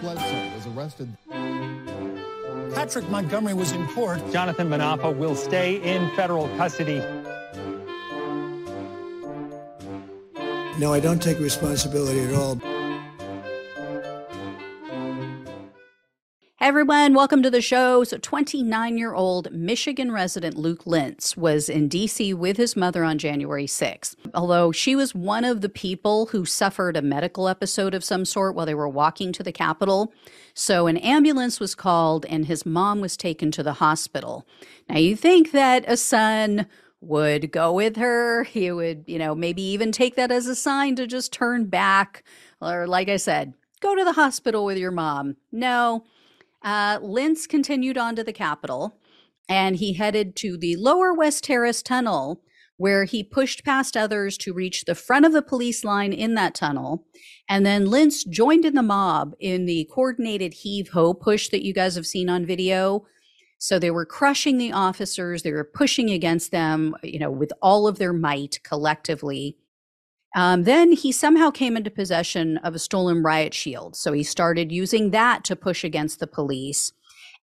Bledsoe was arrested. Patrick Montgomery was in court. Jonathan Munafo will stay in federal custody. No, I don't take responsibility at all. Everyone, welcome to the show. So, 29 year old Michigan resident Luke Lints was in DC with his mother on January 6th. Although she was one of the people who suffered a medical episode of some sort while they were walking to the Capitol. So, an ambulance was called and his mom was taken to the hospital. Now, you think that a son would go with her, he would, you know, maybe even take that as a sign to just turn back. Or, like I said, go to the hospital with your mom. No. Uh, continued on to the Capitol and he headed to the lower West Terrace tunnel, where he pushed past others to reach the front of the police line in that tunnel. And then Lints joined in the mob in the coordinated heave ho push that you guys have seen on video. So they were crushing the officers, they were pushing against them, you know, with all of their might collectively. Um, then he somehow came into possession of a stolen riot shield. So he started using that to push against the police.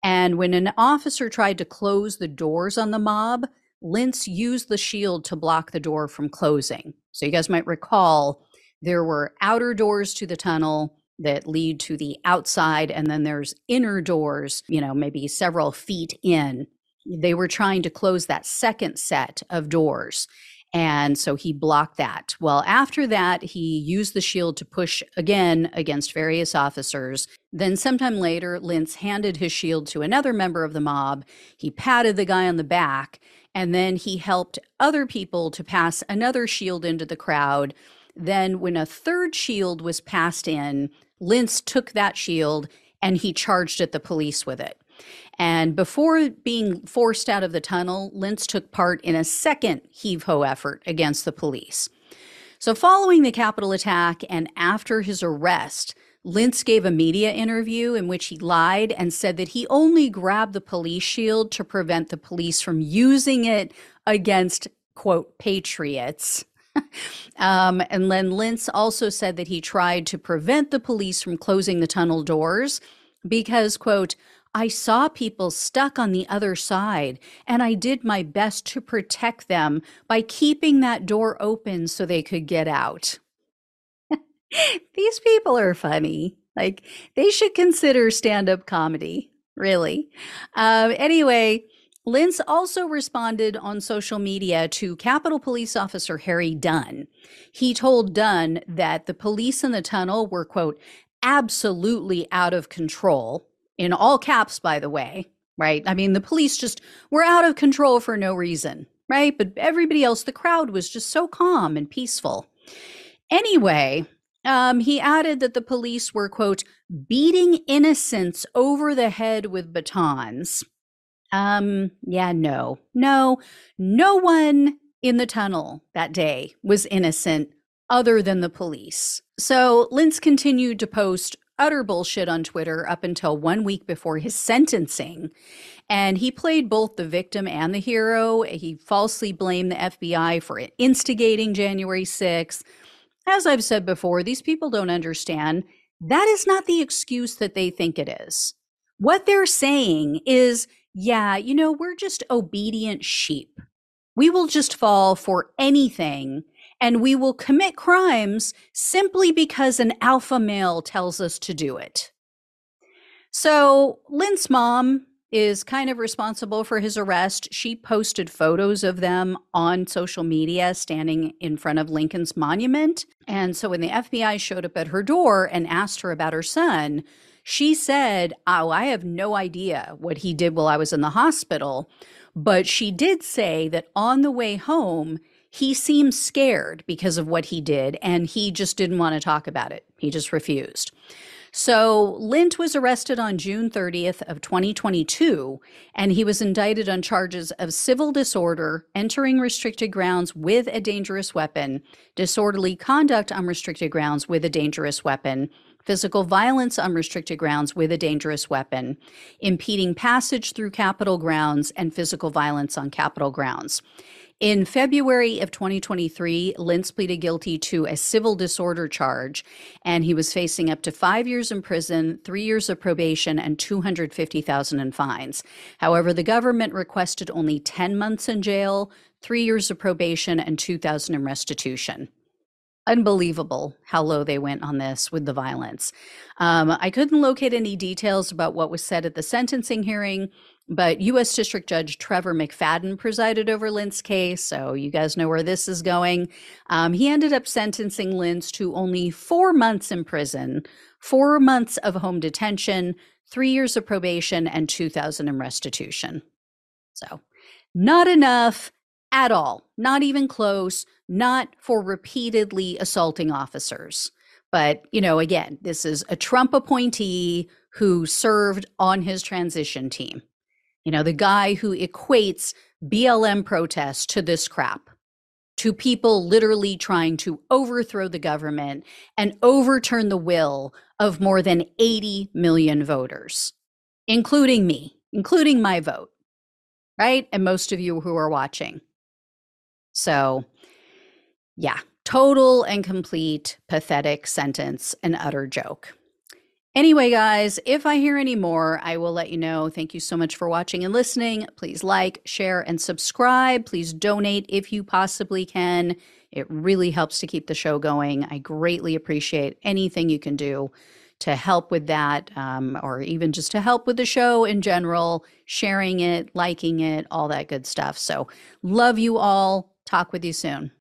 And when an officer tried to close the doors on the mob, Lints used the shield to block the door from closing. So you guys might recall there were outer doors to the tunnel that lead to the outside, and then there's inner doors, you know, maybe several feet in. They were trying to close that second set of doors. And so he blocked that. Well, after that, he used the shield to push again against various officers. Then, sometime later, Lints handed his shield to another member of the mob. He patted the guy on the back, and then he helped other people to pass another shield into the crowd. Then, when a third shield was passed in, Lints took that shield and he charged at the police with it. And before being forced out of the tunnel, Lints took part in a second heave ho effort against the police. So, following the Capitol attack and after his arrest, Lints gave a media interview in which he lied and said that he only grabbed the police shield to prevent the police from using it against, quote, patriots. um, and then Lints also said that he tried to prevent the police from closing the tunnel doors because, quote, I saw people stuck on the other side, and I did my best to protect them by keeping that door open so they could get out. These people are funny. Like, they should consider stand up comedy, really. Uh, anyway, Lints also responded on social media to Capitol Police Officer Harry Dunn. He told Dunn that the police in the tunnel were, quote, absolutely out of control in all caps, by the way, right? I mean, the police just were out of control for no reason, right? But everybody else, the crowd was just so calm and peaceful. Anyway, um, he added that the police were, quote, beating innocents over the head with batons. Um, yeah, no, no, no one in the tunnel that day was innocent other than the police. So Lints continued to post utter bullshit on Twitter up until one week before his sentencing. And he played both the victim and the hero. He falsely blamed the FBI for instigating January 6th. As I've said before, these people don't understand that is not the excuse that they think it is. What they're saying is, yeah, you know, we're just obedient sheep. We will just fall for anything and we will commit crimes simply because an alpha male tells us to do it. So, Lints's mom is kind of responsible for his arrest. She posted photos of them on social media standing in front of Lincoln's monument. And so when the FBI showed up at her door and asked her about her son, she said, Oh, I have no idea what he did while I was in the hospital. But she did say that on the way home, he seemed scared because of what he did and he just didn't want to talk about it. He just refused. So Lints was arrested on June 30th of 2022 and he was indicted on charges of civil disorder, entering restricted grounds with a dangerous weapon, disorderly conduct on restricted grounds with a dangerous weapon, physical violence on restricted grounds with a dangerous weapon, impeding passage through Capitol grounds, and physical violence on Capitol grounds. In February of 2023, Lints pleaded guilty to a civil disorder charge, and he was facing up to five years in prison, three years of probation, and 250,000 in fines. However, the government requested only 10 months in jail, three years of probation, and 2,000 in restitution unbelievable how low they went on this with the violence. Um, I couldn't locate any details about what was said at the sentencing hearing, but U.S. District Judge Trevor McFadden presided over Lints's case, so you guys know where this is going. Um, he ended up sentencing Lints to only four months in prison, four months of home detention, three years of probation, and 2,000 in restitution. So, not enough at all, not even close, not for repeatedly assaulting officers. But, you know, again, this is a Trump appointee who served on his transition team. You know, the guy who equates BLM protests to this crap, to people literally trying to overthrow the government and overturn the will of more than 80 million voters, including me, including my vote, right? And most of you who are watching. So, yeah, total and complete pathetic sentence, an utter joke. Anyway, guys, if I hear any more, I will let you know. Thank you so much for watching and listening. Please like, share, and subscribe. Please donate if you possibly can. It really helps to keep the show going. I greatly appreciate anything you can do to help with that, um, or even just to help with the show in general, sharing it, liking it, all that good stuff. So, love you all. Talk with you soon.